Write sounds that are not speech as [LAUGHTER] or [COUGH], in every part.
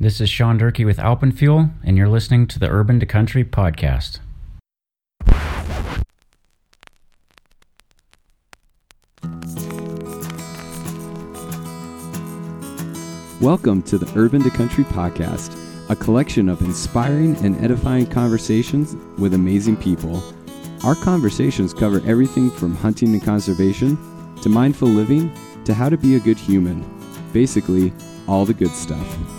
This is Sean Durkee with Alpenfuel, and you're listening to the Urban to Country podcast. Welcome to the Urban to Country podcast, a collection of inspiring and edifying conversations with amazing people. Our conversations cover everything from hunting and conservation to mindful living to how to be a good human. Basically, all the good stuff.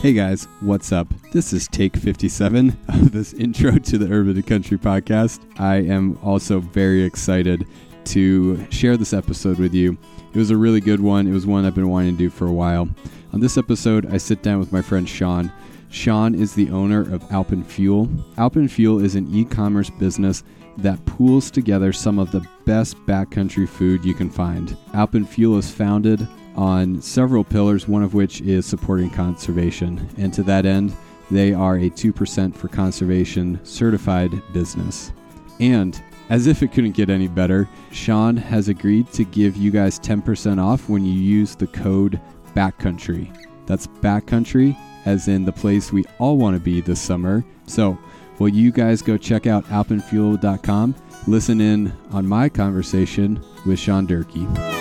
Hey guys, what's up? This is take 57 of this [LAUGHS] intro to the Urban to Country podcast. I am also very excited to share this episode with you. It was a really good one. It was one I've been wanting to do for a while. On this episode, I sit down with my friend Sean. Sean is the owner of Alpenfuel. Alpen Fuel is an e commerce business that pools together some of the best backcountry food you can find. Alpenfuel is founded on several pillars, one of which is supporting conservation. And to that end, they are a 2% for conservation certified business. And as if it couldn't get any better, Sean has agreed to give you guys 10% off when you use the code BACKCOUNTRY. That's BACKCOUNTRY, as in the place we all want to be this summer. So, will you guys go check out alpenfuel.com? Listen in on my conversation with Sean Durkee.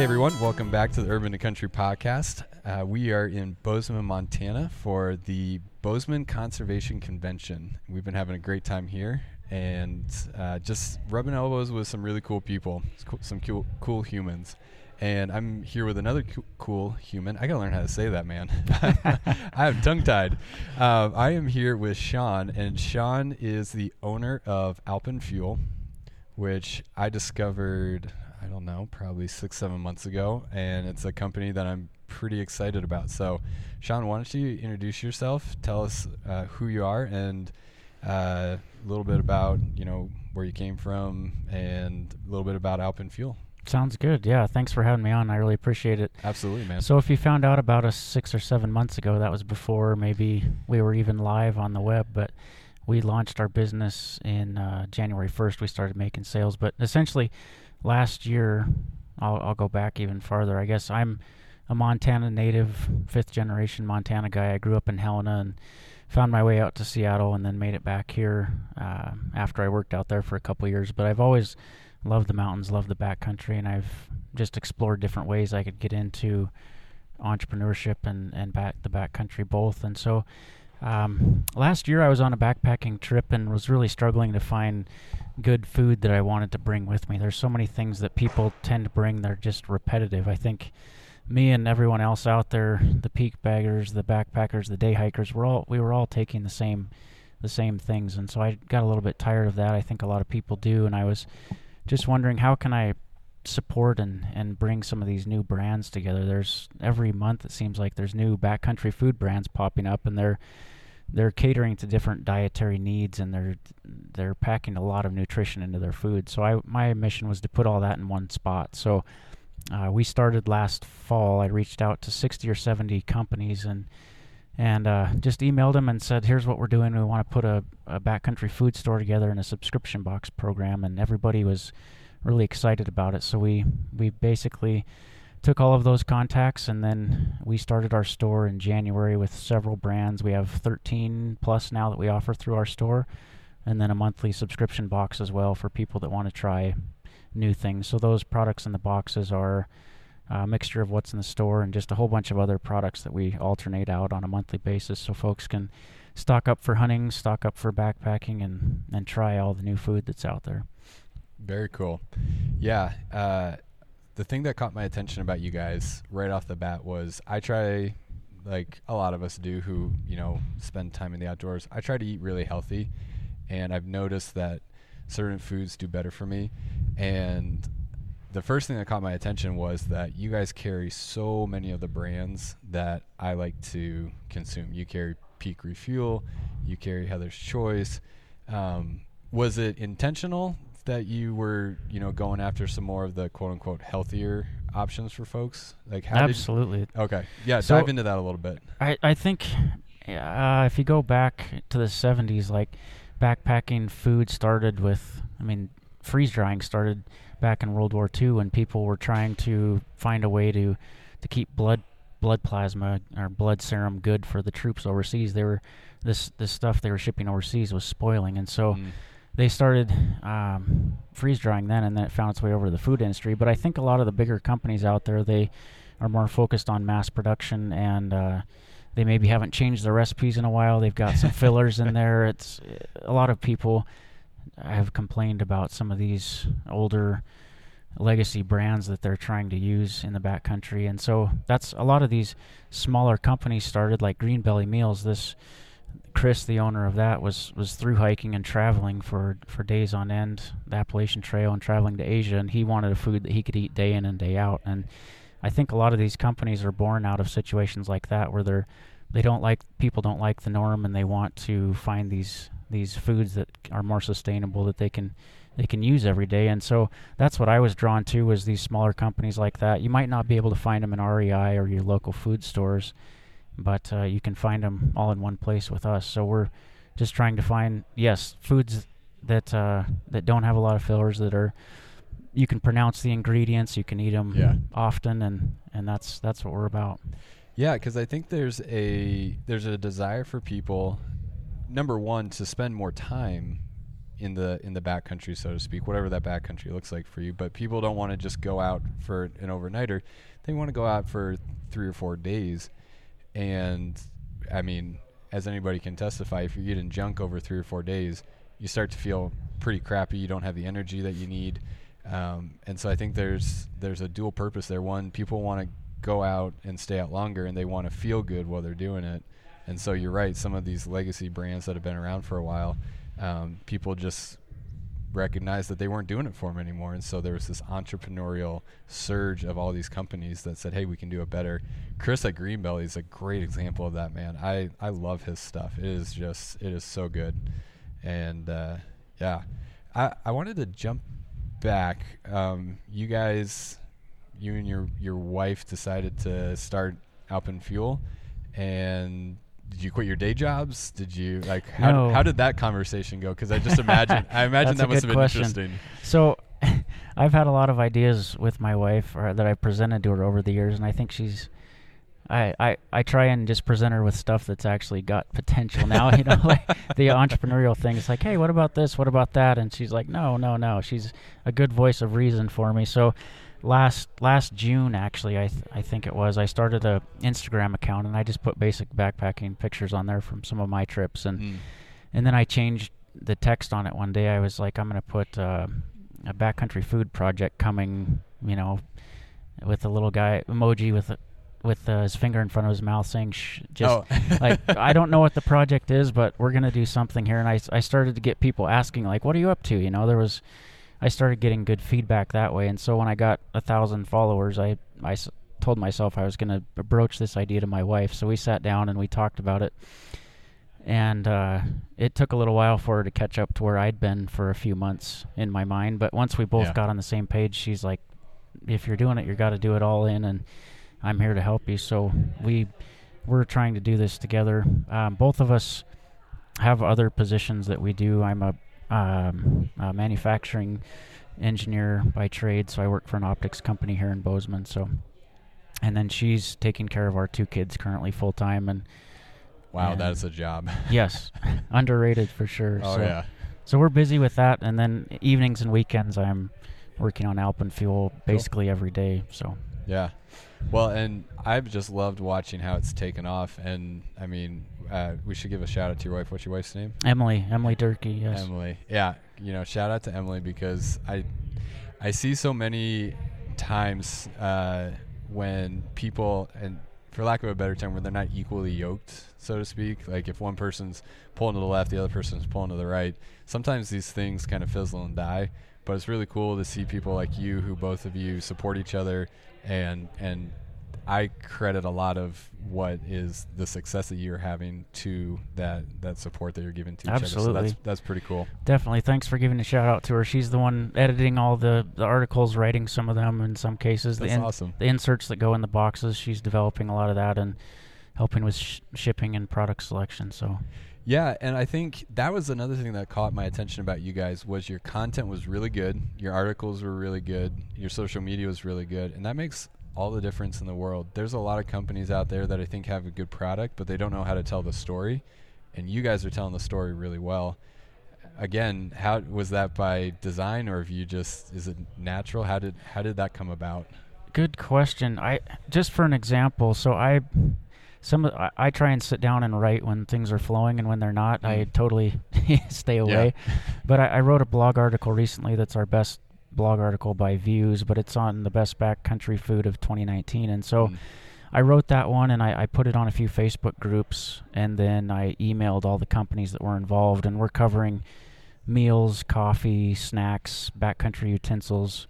Hey everyone, welcome back to the Urban to Country podcast. Uh, we are in Bozeman, Montana for the Bozeman Conservation Convention. We've been having a great time here and uh, just rubbing elbows with some really cool people, some cool, cool humans. And I'm here with another co- cool human. I gotta learn how to say that, man. [LAUGHS] I am tongue tied. Uh, I am here with Sean, and Sean is the owner of Alpen Fuel, which I discovered I don't know, probably six, seven months ago, and it's a company that I'm pretty excited about. So, Sean, why don't you introduce yourself? Tell us uh, who you are and uh, a little bit about you know where you came from and a little bit about Alpenfuel. Sounds good. Yeah, thanks for having me on. I really appreciate it. Absolutely, man. So, if you found out about us six or seven months ago, that was before maybe we were even live on the web, but we launched our business in uh, January 1st. We started making sales, but essentially, last year, I'll, I'll go back even farther. I guess I'm a Montana native, fifth generation Montana guy. I grew up in Helena and found my way out to Seattle and then made it back here uh, after I worked out there for a couple years. But I've always loved the mountains, loved the backcountry, and I've just explored different ways I could get into entrepreneurship and, and back the backcountry both. And so um, last year I was on a backpacking trip and was really struggling to find good food that I wanted to bring with me. There's so many things that people tend to bring that are just repetitive. I think me and everyone else out there, the peak baggers, the backpackers, the day hikers, we're all we were all taking the same the same things and so I got a little bit tired of that. I think a lot of people do and I was just wondering how can I support and and bring some of these new brands together. There's every month it seems like there's new backcountry food brands popping up and they're they're catering to different dietary needs and they're they're packing a lot of nutrition into their food. So I my mission was to put all that in one spot. So uh, we started last fall. I reached out to 60 or 70 companies and and uh, just emailed them and said, "Here's what we're doing. We want to put a, a backcountry food store together in a subscription box program." And everybody was really excited about it. So we we basically took all of those contacts and then we started our store in January with several brands. We have 13 plus now that we offer through our store and then a monthly subscription box as well for people that want to try new things. So those products in the boxes are a mixture of what's in the store and just a whole bunch of other products that we alternate out on a monthly basis so folks can stock up for hunting, stock up for backpacking and and try all the new food that's out there. Very cool. Yeah, uh, the thing that caught my attention about you guys right off the bat was I try like a lot of us do who, you know, spend time in the outdoors. I try to eat really healthy and I've noticed that certain foods do better for me and the first thing that caught my attention was that you guys carry so many of the brands that I like to consume. You carry Peak Refuel, you carry Heather's Choice. Um, was it intentional that you were, you know, going after some more of the quote unquote healthier options for folks? Like how Absolutely. Did, okay. Yeah, so dive into that a little bit. I I think uh, if you go back to the 70s like backpacking food started with I mean freeze drying started back in World War II when people were trying to find a way to to keep blood blood plasma or blood serum good for the troops overseas. They were this this stuff they were shipping overseas was spoiling, and so Mm. They started um, freeze drying then, and then it found its way over to the food industry. But I think a lot of the bigger companies out there they are more focused on mass production, and uh, they maybe haven't changed their recipes in a while. They've got some [LAUGHS] fillers in there. It's a lot of people have complained about some of these older legacy brands that they're trying to use in the backcountry, and so that's a lot of these smaller companies started like Green Belly Meals. This Chris, the owner of that, was was through hiking and traveling for for days on end, the Appalachian Trail, and traveling to Asia, and he wanted a food that he could eat day in and day out. And I think a lot of these companies are born out of situations like that, where they're they don't like people don't like the norm, and they want to find these these foods that are more sustainable that they can they can use every day. And so that's what I was drawn to was these smaller companies like that. You might not be able to find them in REI or your local food stores, but uh, you can find them all in one place with us. So we're just trying to find yes foods that uh, that don't have a lot of fillers that are you can pronounce the ingredients, you can eat them Yeah. often, and and that's that's what we're about. Yeah, because I think there's a there's a desire for people, number one, to spend more time in the in the backcountry, so to speak, whatever that backcountry looks like for you. But people don't want to just go out for an overnighter; they want to go out for three or four days. And I mean, as anybody can testify, if you're eating junk over three or four days, you start to feel pretty crappy. You don't have the energy that you need. Um, and so I think there's there's a dual purpose there. One, people want to go out and stay out longer, and they want to feel good while they're doing it. And so you're right. Some of these legacy brands that have been around for a while, um, people just recognized that they weren't doing it for them anymore. And so there was this entrepreneurial surge of all these companies that said, "Hey, we can do it better." Chris at Greenbelly is a great example of that. Man, I I love his stuff. It is just it is so good, and uh, yeah, I I wanted to jump back. Um, you guys, you and your your wife decided to start Alpen Fuel, and did you quit your day jobs? Did you like how No. how did that conversation go? Because I just imagine I [LAUGHS] imagine that must have been question. interesting. So, [LAUGHS] I've had a lot of ideas with my wife or that I presented to her over the years, and I think she's. I, I, I try and just present her with stuff that's actually got potential now. You know, like [LAUGHS] the entrepreneurial thing. It's like, hey, what about this? What about that? And she's like, no, no, no. She's a good voice of reason for me. So, last last June, actually, I th- I think it was, I started a Instagram account and I just put basic backpacking pictures on there from some of my trips and Mm. and then I changed the text on it one day. I was like, I'm going to put uh, a backcountry food project coming, you know, with a little guy emoji with a, with uh, his finger in front of his mouth saying, Shh, just oh. [LAUGHS] like I don't know what the project is, but we're gonna do something here. And I I started to get people asking like, "What are you up to?" You know, there was, I started getting good feedback that way. And so when I got a thousand followers, I I s- told myself I was gonna broach this idea to my wife. So we sat down and we talked about it. And uh, it took a little while for her to catch up to where I'd been for a few months in my mind. But once we both Yeah. got on the same page, she's like, "If you're doing it, you've got to do it all in." And I'm here to help you. So we we're trying to do this together. Um, both of us have other positions that we do. I'm a, um, a manufacturing engineer by trade, so I work for an optics company here in Bozeman. So, and then she's taking care of our two kids currently full time. And wow, and- that's a job. [LAUGHS] yes, underrated for sure. oh so, yeah. so we're busy with that, and then evenings and weekends I'm working on Alpen Fuel basically every day. So Yeah. Well, and I've just loved watching how it's taken off. And I mean, uh, we should give a shout out to your wife. What's your wife's name? Emily, Emily Durkee, yes. Emily. Yeah. You know, shout out to Emily because I, I see so many times uh, when people, and for lack of a better term, when they're not equally yoked, so to speak. Like if one person's pulling to the left, the other person's pulling to the right. Sometimes these things kind of fizzle and die. But it's really cool to see people like you, who both of you support each other, and and I credit a lot of what is the success that you're having to that that support that you're giving to each other. So Absolutely. that's that's pretty cool. Definitely. Thanks for giving a shout out to her. She's the one editing all the, the articles, writing some of them in some cases. That's the, in- awesome. the inserts that go in the boxes, she's developing a lot of that and helping with sh- shipping and product selection. So, Yeah, and I think that was another thing that caught my attention about you guys was your content was really good, your articles were really good, your social media was really good, and that makes all the difference in the world. There's a lot of companies out there that I think have a good product, but they don't know how to tell the story, and you guys are telling the story really well. Again, how was that by design or have you just is it natural? How did how did that come about? Good question. I just for an example, so I some I, I try and sit down and write when things are flowing and when they're not. I Mm. totally [LAUGHS] stay away. [LAUGHS] But I, I wrote a blog article recently that's our best blog article by views, but it's on the best backcountry food of 2019. And so Mm. I wrote that one and I, I put it on a few Facebook groups and then I emailed all the companies that were involved and we're covering meals, coffee, snacks, backcountry utensils.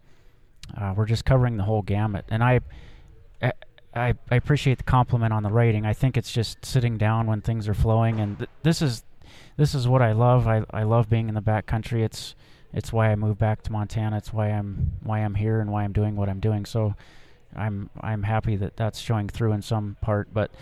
Uh, we're just covering the whole gamut. And I, I, I appreciate the compliment on the writing. I think it's just sitting down when things are flowing, and th- this is this is what I love. I, I love being in the backcountry. It's it's why I moved back to Montana. It's why I'm why I'm here and why I'm doing what I'm doing. So I'm I'm happy that that's showing through in some part. But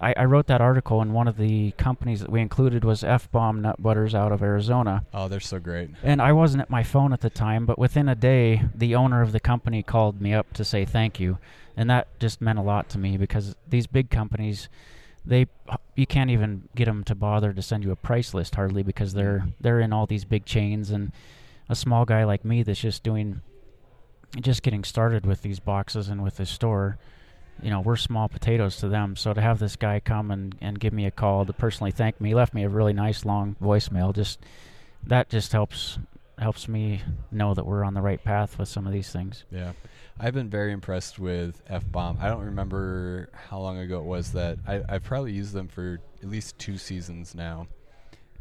I, I wrote that article, and one of the companies that we included was F Bomb Nut Butters out of Arizona. Oh, they're so great. And I wasn't at my phone at the time, but within a day, the owner of the company called me up to say thank you, and that just meant a lot to me because these big companies, they you can't even get them to bother to send you a price list hardly because they're mm-hmm. they're in all these big chains, and a small guy like me that's just doing, just getting started with these boxes and with this store. You know, we're small potatoes to them. So to have this guy come and, and give me a call to personally thank me, he left me a really nice long voicemail. Just that just helps helps me know that we're on the right path with some of these things. Yeah. I've been very impressed with F Bomb. I don't remember how long ago it was that I, I've probably used them for at least two seasons now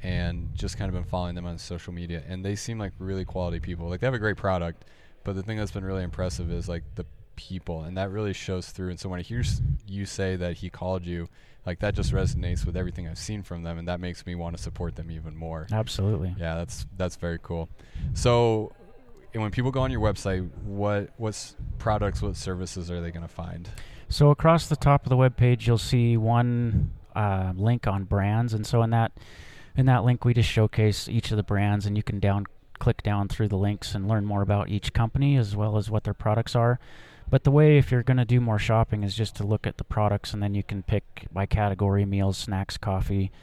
and just kind of been following them on social media. And they seem like really quality people. Like they have a great product, but the thing that's been really impressive is like the people. And that really shows through. And so when I hear you say that he called you, like that just resonates with everything I've seen from them. And that makes me want to support them even more. Absolutely. Yeah, that's that's very cool. So, and when people go on your website, what what's products, what services are they going to find? So across the top of the web page, you'll see one uh, link on brands, and so in that in that link, we just showcase each of the brands, and you can down click down through the links and learn more about each company as well as what their products are. But the way, if you're going to do more shopping, is just to look at the products, and then you can pick by category: meals, snacks, coffee,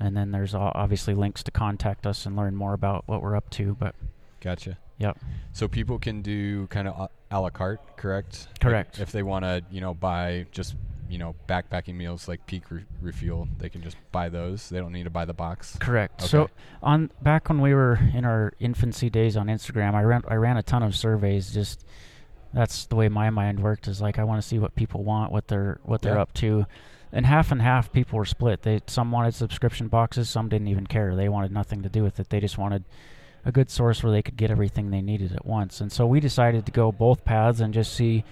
and then there's obviously links to contact us and learn more about what we're up to. But Gotcha. Yep. So people can do kind of a, la carte, correct? Like, Correct. if they want to, you know, buy just you know backpacking meals like Peak re- Refuel, they can just buy those. They don't need to buy the box. Correct. Okay. So on back when we were in our infancy days on Instagram, I ran I ran a ton of surveys. Just that's the way my mind worked. Is like I want to see what people want, what they're what they're Yeah. up to, and half and half people were split. They some wanted subscription boxes, some didn't even care. They wanted nothing to do with it. They just wanted a good source where they could get everything they needed at once. And so we decided to go both paths and just see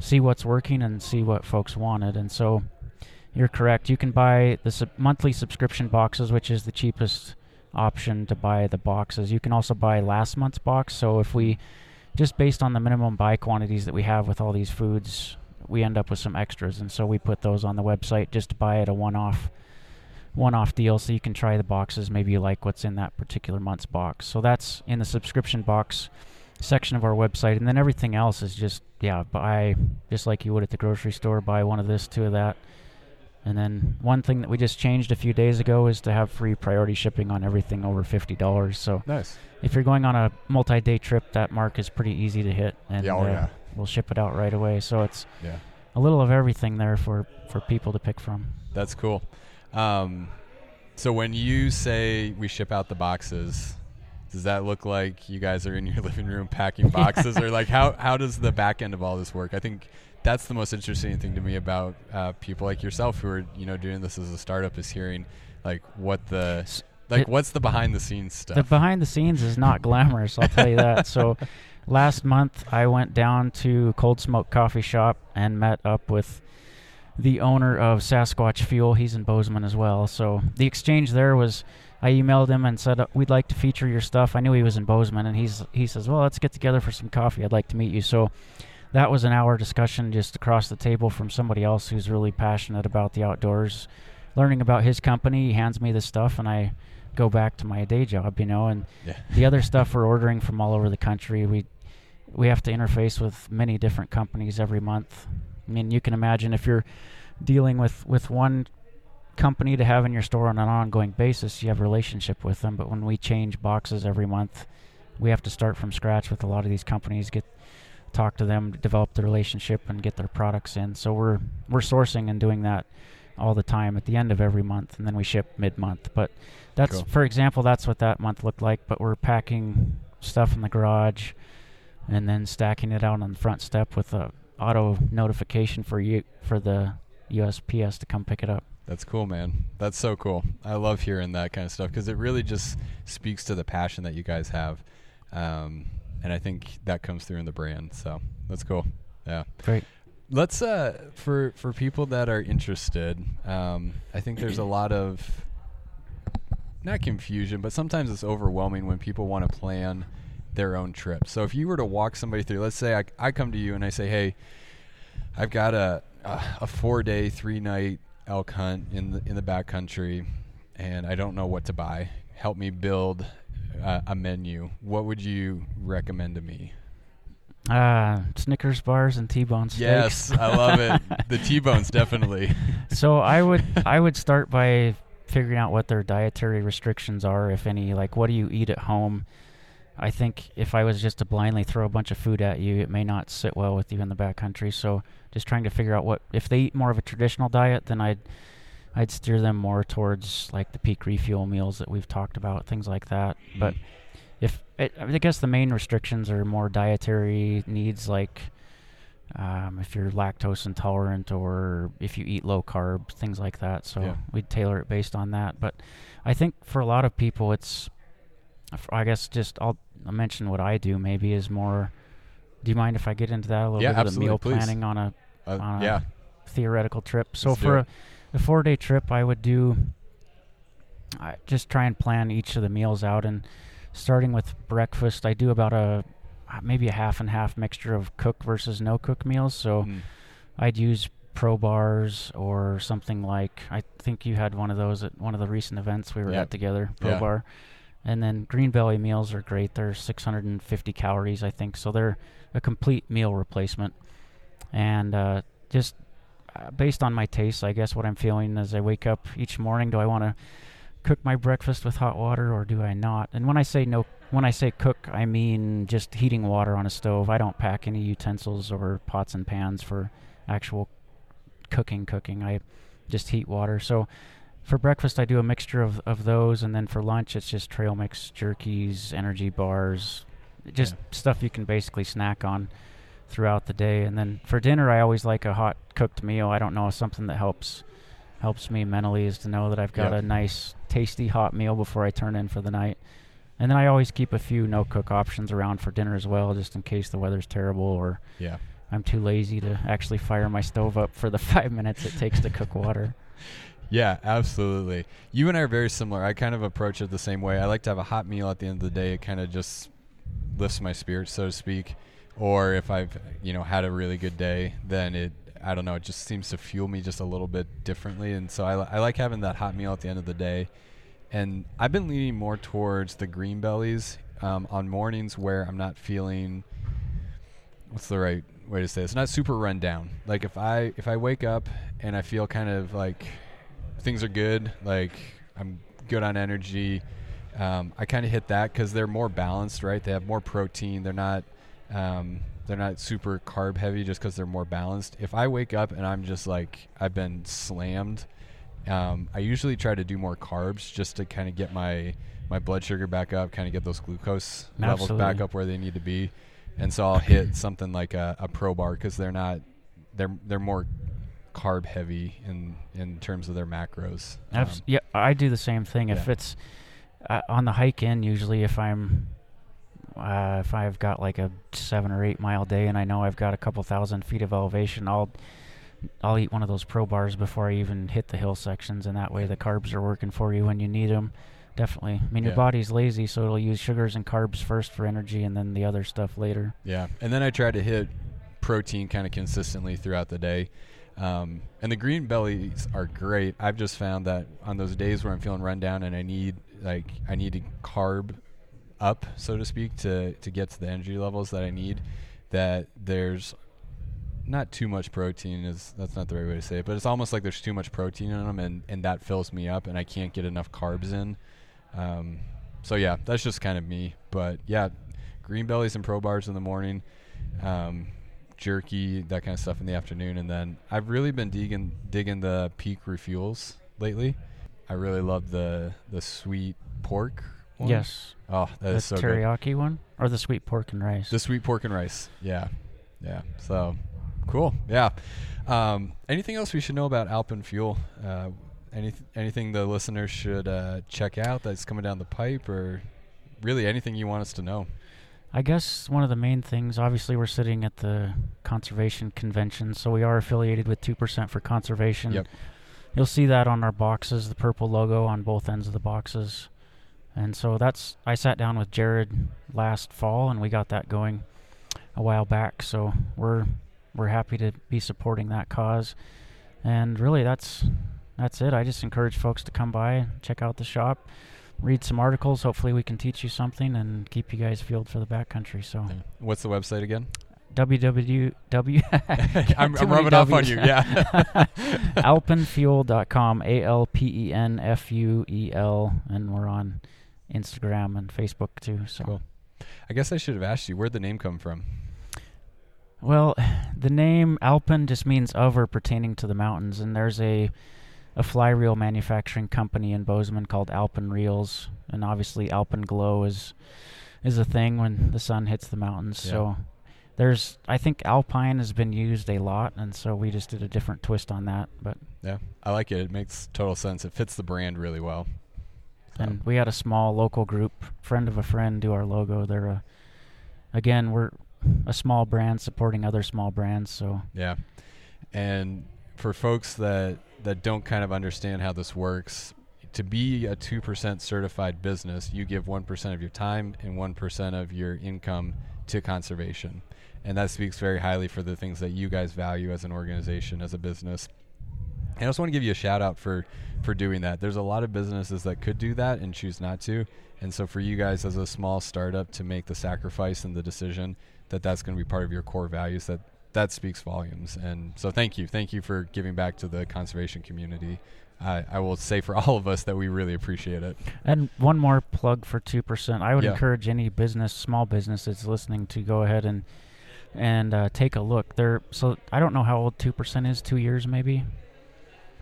see what's working and see what folks wanted. And so you're correct. You can buy the sub- monthly subscription boxes, which is the cheapest option to buy the boxes. You can also buy last month's box. So if we just based on the minimum buy quantities that we have with all these foods, we end up with some extras, and so we put those on the website just to buy at a one-off one-off deal so you can try the boxes maybe you like what's in that particular month's box so that's in the subscription box section of our website and then everything else is just yeah buy just like you would at the grocery store buy one of this two of that and then one thing that we just changed a few days ago is to have free priority shipping on everything over $50 so Nice. if you're going on a multi-day trip that mark is pretty easy to hit and yeah. Oh uh, yeah. we'll ship it out right away so it's Yeah. a little of everything there for for people to pick from That's cool. Um, so when you say we ship out the boxes, does that look like you guys are in your [LAUGHS] living room packing boxes, or like how how does the back end of all this work? I think that's the most interesting thing to me about uh, people like yourself who are you know doing this as a startup is hearing like what the like it- what's the behind the scenes stuff. The behind the scenes is not glamorous, I'll tell you that. So [LAUGHS] last month I went down to Cold Smoke Coffee Shop and met up with the owner of Sasquatch Fuel. He's in Bozeman as well. So the exchange there was I emailed him and said we'd like to feature your stuff. I knew he was in Bozeman and he's he says, "Well, let's get together for some coffee. I'd like to meet you." So that was an hour discussion just across the table from somebody else who's really passionate about the outdoors learning about his company. He hands me the stuff, and I go back to my day job, you know. And Yeah. the other stuff we're ordering from all over the country. We we have to interface with many different companies every month. I mean, you can imagine if you're dealing with with one company to have in your store on an ongoing basis, you have a relationship with them. But when we change boxes every month, we have to start from scratch with a lot of these companies. Get talk to them, develop the relationship, and get their products in. So we're we're sourcing and doing that all the time at the end of every month, and then we ship mid month. But that's, Cool. for example, that's what that month looked like. But we're packing stuff in the garage, and then stacking it out on the front step with a auto notification for you for the USPS to come pick it up. That's cool, man. That's so cool. I love hearing that kind of stuff because it really just speaks to the passion that you guys have, um, and I think that comes through in the brand. So that's cool. Yeah. Great. Let's uh for for people that are interested, um, I think there's a lot of not confusion, but sometimes it's overwhelming when people want to plan their own trip. So if you were to walk somebody through, let's say I, I come to you and I say, hey, I've got a a, four day, three night elk hunt in the in the backcountry, and I don't know what to buy. Help me build uh, a menu. What would you recommend to me? Uh, Snickers bars and T-bone steaks. Yes, I love it. [LAUGHS] The T-bones definitely. so I would I would start by figuring out what their dietary restrictions are, if any. Like, what do you eat at home? I think if I was just to blindly throw a bunch of food at you, it may not sit well with you in the backcountry. So just trying to figure out what if they eat more of a traditional diet, then I'd I'd steer them more towards like the peak refuel meals that we've talked about, things like that. But if it, I guess the main restrictions are more dietary needs, like um, if you're lactose intolerant or if you eat low carb, things like that. So Yeah. we'd tailor it based on that. But I think for a lot of people, it's I guess just I'll, I'll mention what I do. Maybe is more. Do you mind if I get into that a little Yeah, bit of the meal please. planning on a Uh, on a yeah, theoretical trip. So Let's for a, a four day trip, I would do. I just try and plan each of the meals out, and starting with breakfast, I do about a uh, maybe a half and half mixture of cook versus no cook meals. So Mm. I'd use pro bars or something like I think you had one of those at one of the recent events we were Yeah. at together, pro Yeah. bar. And then green belly meals are great. They're 650 calories, I think, so they're a complete meal replacement. And uh, just uh, based on my tastes, I guess what I'm feeling as I wake up each morning, do I want to cook my breakfast with hot water or do I not? And when I say no, when I say cook, I mean just heating water on a stove. I don't pack any utensils or pots and pans for actual cooking. Cooking, I just heat water. So for breakfast, I do a mixture of, of those, and then for lunch, it's just trail mix jerkies, energy bars, just stuff you can basically snack on throughout the day. And then for dinner, I always like a hot cooked meal. I don't know something that helps helps me mentally is to know that I've got Yep. a nice, tasty hot meal before I turn in for the night. And then I always keep a few no cook options around for dinner as well, just in case the weather's terrible or Yeah. I'm too lazy to actually fire my stove up for the [LAUGHS] five minutes it takes to cook water. [LAUGHS] Yeah, absolutely. You and I are very similar. I kind of approach it the same way. I like to have a hot meal at the end of the day. It kind of just lifts my spirits, so to speak. Or if I've, you know, had a really good day, then it, I don't know, it just seems to fuel me just a little bit differently. And so I, I like having that hot meal at the end of the day. And I've been leaning more towards the green bellies um, on mornings where I'm not feeling what's the right way to say this? Not super run down. Like if I if I wake up and I feel kind of like things are good, like I'm good on energy, um, I kind of hit that because they're more balanced, right? They have more protein. They're not um, they're not super carb heavy just because they're more balanced. If I wake up and I'm just like I've been slammed, um, I usually try to do more carbs just to kind of get my my blood sugar back up, kind of get those glucose levels back up where they need to be and so I'll hit something like a, a pro bar because they're not they're they're more carb heavy in in terms of their macros. Um, yeah, I do the same thing. If it's uh, on the hike in, usually if I'm uh, if I've got like a seven or eight mile day and I know I've got a couple thousand feet of elevation, I'll I'll eat one of those pro bars before I even hit the hill sections, and that way the carbs are working for you when you need them. Definitely. I mean, your body's lazy, so it'll use sugars and carbs first for energy, and then the other stuff later. yeah, and then I try to hit protein kind of consistently throughout the day. Um, and the green bellies are great. I've just found that on those days where I'm feeling run down and I need like I need to carb up, so to speak, to to get to the energy levels that I need, that there's not too much protein is that's not the right way to say it, but it's almost like there's too much protein in them, and and that fills me up, and I can't get enough carbs in. Um, so yeah, that's just kind of me. But yeah, green bellies and pro bars in the morning, um, jerky, that kind of stuff in the afternoon, and then I've really been digging digging the peak refuels lately. I really love the the sweet pork. One. Yes. Oh, that the is so good. teriyaki one or the sweet pork and rice. The sweet pork and rice. Yeah. Yeah. So cool. Yeah. Um, anything else we should know about Alpen Fuel? Uh, any, anything the listeners should uh, check out that's coming down the pipe or really anything you want us to know? I guess one of the main things, obviously, we're sitting at the conservation convention, so we are affiliated with 2% for conservation. Yep. You'll see that on our boxes, the purple logo on both ends of the boxes. And so that's, I sat down with Jared last fall and we got that going a while back. So we're, we're happy to be supporting that cause. And really, that's, that's it. I just encourage folks to come by, check out the shop, read some articles. Hopefully, we can teach you something and keep you guys fueled for the backcountry. So, Yeah. What's the website again? www. [LAUGHS] [LAUGHS] I'm, I'm rubbing off on you. Yeah. [LAUGHS] alpenfuel.com a l p e n f u e l and we're on instagram and facebook too so Cool. I guess I should have asked you where'd the name come from. well [SIGHS] the name alpen just means of or pertaining to the mountains and there's a a fly reel manufacturing company in bozeman called alpen reels and obviously alpen glow is is a thing when the sun hits the mountains Yeah. so there's i think alpine has been used a lot and so we just did a different twist on that but Yeah, I like it. It makes total sense. It fits the brand really well. So, And we had a small local group, friend of a friend, do our logo. They're a, again, we're a small brand supporting other small brands. So Yeah. And for folks that that don't kind of understand how this works, to be a 2% certified business, you give 1% of your time and 1% of your income to conservation. And that speaks very highly for the things that you guys value as an organization, as a business. And I just want to give you a shout out for for doing that. There's a lot of businesses that could do that and choose not to. And so for you guys as a small startup to make the sacrifice and the decision that that's going to be part of your core values that that speaks volumes. And so thank you. Thank you for giving back to the conservation community. I, I will say for [LAUGHS] all of us that we really appreciate it. And one more plug for two percent. I would Yeah. encourage any business, small business that's listening, to go ahead and and uh, take a look. There, so I don't know how old two percent is. Two years maybe,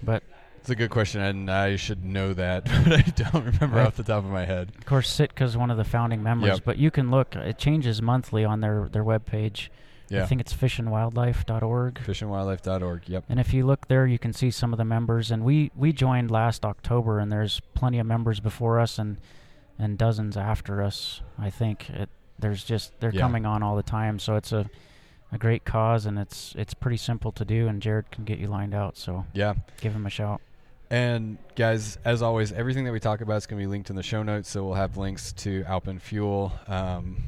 but It's a good question, and I should know that, [LAUGHS] but I don't remember Right. off the top of my head. of course Sitka's one of the founding members. Yep. But you can look. It changes monthly on their their webpage. Yeah. I think it's fishandwildlife.org. Fishandwildlife.org. Yep. And if you look there, you can see some of the members. And we, we joined last October, and there's plenty of members before us and and dozens after us. I think it, there's just they're Yeah. coming on all the time. So it's a a great cause, and it's it's pretty simple to do. And Jared can get you lined out. So Yeah. give him a shout. And guys, as always, everything that we talk about is going to be linked in the show notes. So we'll have links to Alpen Fuel. Um,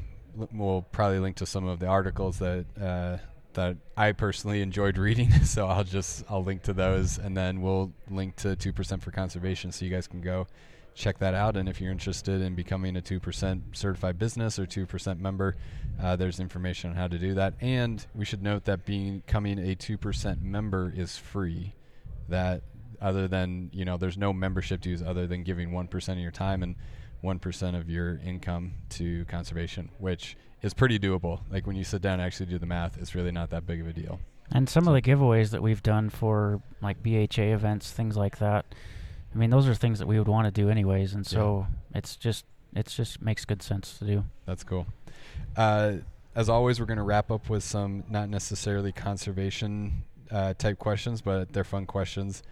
we'll probably link to some of the articles that uh, that I personally enjoyed reading. [LAUGHS] so I'll just I'll link to those, and then we'll link to two percent for conservation, so you guys can go check that out. And if you're interested in becoming a two percent certified business or two percent member, uh, there's information on how to do that. And we should note that becoming a two percent member is free. That other than you know there's no membership dues other than giving 1% of your time and 1% of your income to conservation which is pretty doable like when you sit down and actually do the math it's really not that big of a deal And some So- of the giveaways that we've done for like BHA events, things like that. I mean, those are things that we would want to do anyways, and so it's just it's just makes good sense to do. that's cool uh, as always we're going to wrap up with some not necessarily conservation uh, type questions but they're fun questions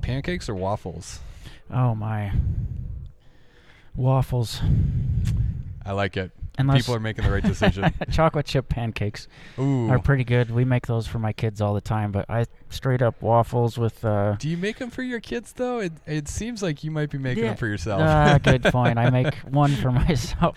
pancakes or waffles Oh my. Waffles. i like it Unless people are making the right decision [LAUGHS] chocolate chip pancakes Ooh. are pretty good. We make those for my kids all the time, but I straight up waffles with uh do you make them for your kids though it, it seems like you might be making Yeah. them for yourself Ah, good [LAUGHS] point. I make one for myself,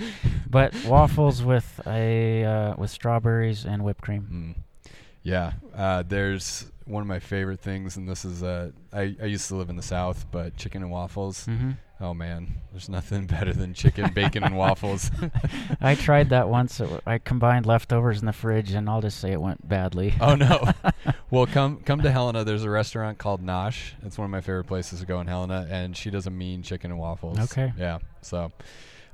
but waffles with a uh, with strawberries and whipped cream. Mm. Yeah, uh, there's one of my favorite things, and this is uh, I, I used to live in the South, but chicken and waffles. hmm Oh man, there's nothing [LAUGHS] better than chicken, bacon, and waffles. [LAUGHS] I tried that once. W- I combined leftovers in the fridge, and I'll just say it went badly. oh no. [LAUGHS] well, come come to Helena. There's a restaurant called Nosh. It's one of my favorite places to go in Helena, and she does a mean chicken and waffles. Okay. Yeah. So,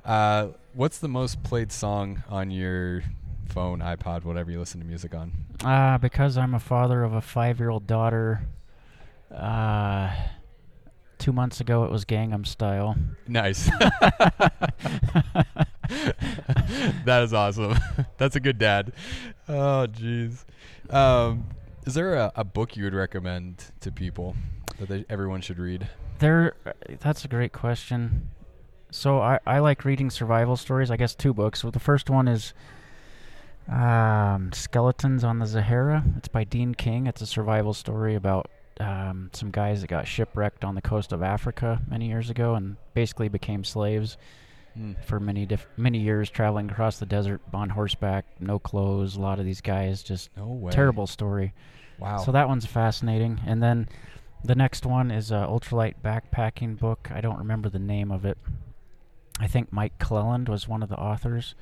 uh, what's the most played song on your phone, iPod, whatever you listen to music on? Uh, because I'm a father of a five-year-old daughter. Uh, two months ago, it was Gangnam Style. Nice. [LAUGHS] that is awesome. [LAUGHS] That's a good dad. Oh, jeez. Um, is there a, a book you would recommend to people that they, everyone should read? There, that's a great question. So I, I like reading survival stories. I guess two books. Well, the first one is um, Skeletons on the Zahara. It's by Dean King. It's a survival story about um, some guys that got shipwrecked on the coast of Africa many years ago and basically became slaves Mm. for many diff- many years, traveling across the desert on horseback, no clothes. A lot of these guys just No terrible story. Wow. So that one's fascinating. And then the next one is a ultralight backpacking book. I don't remember the name of it. I think Mike Clelland was one of the authors,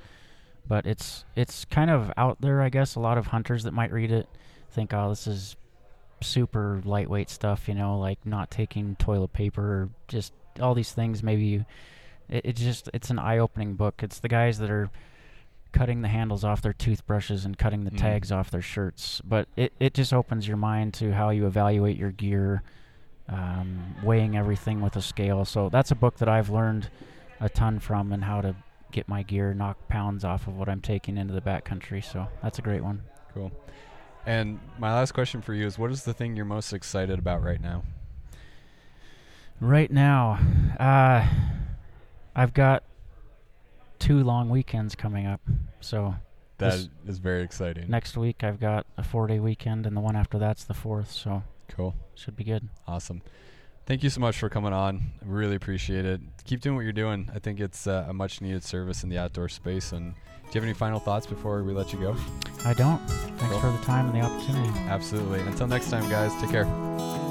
but it's it's kind of out there. I guess a lot of hunters that might read it think, "Oh, this is super lightweight stuff," you know, like not taking toilet paper or just all these things. Maybe you, it, it's just it's an eye-opening book. It's the guys that are cutting the handles off their toothbrushes and cutting the Mm. tags off their shirts. But it, it just opens your mind to how you evaluate your gear, um, weighing everything with a scale. So that's a book that I've learned a ton from and how to get my gear, knock pounds off of what I'm taking into the backcountry. So that's a great one. Cool. And my last question for you is what is the thing you're most excited about right now? Right now, uh, I've got two long weekends coming up. So that is very exciting. next week I've got a four-day weekend, and the one after that's the fourth. So Cool. should be good. Awesome. Thank you so much for coming on. I really appreciate it. Keep doing what you're doing. I think it's uh, a much needed service in the outdoor space. And do you have any final thoughts before we let you go? I don't. Thanks Cool. for the time and the opportunity. Absolutely. Until next time, guys, take care.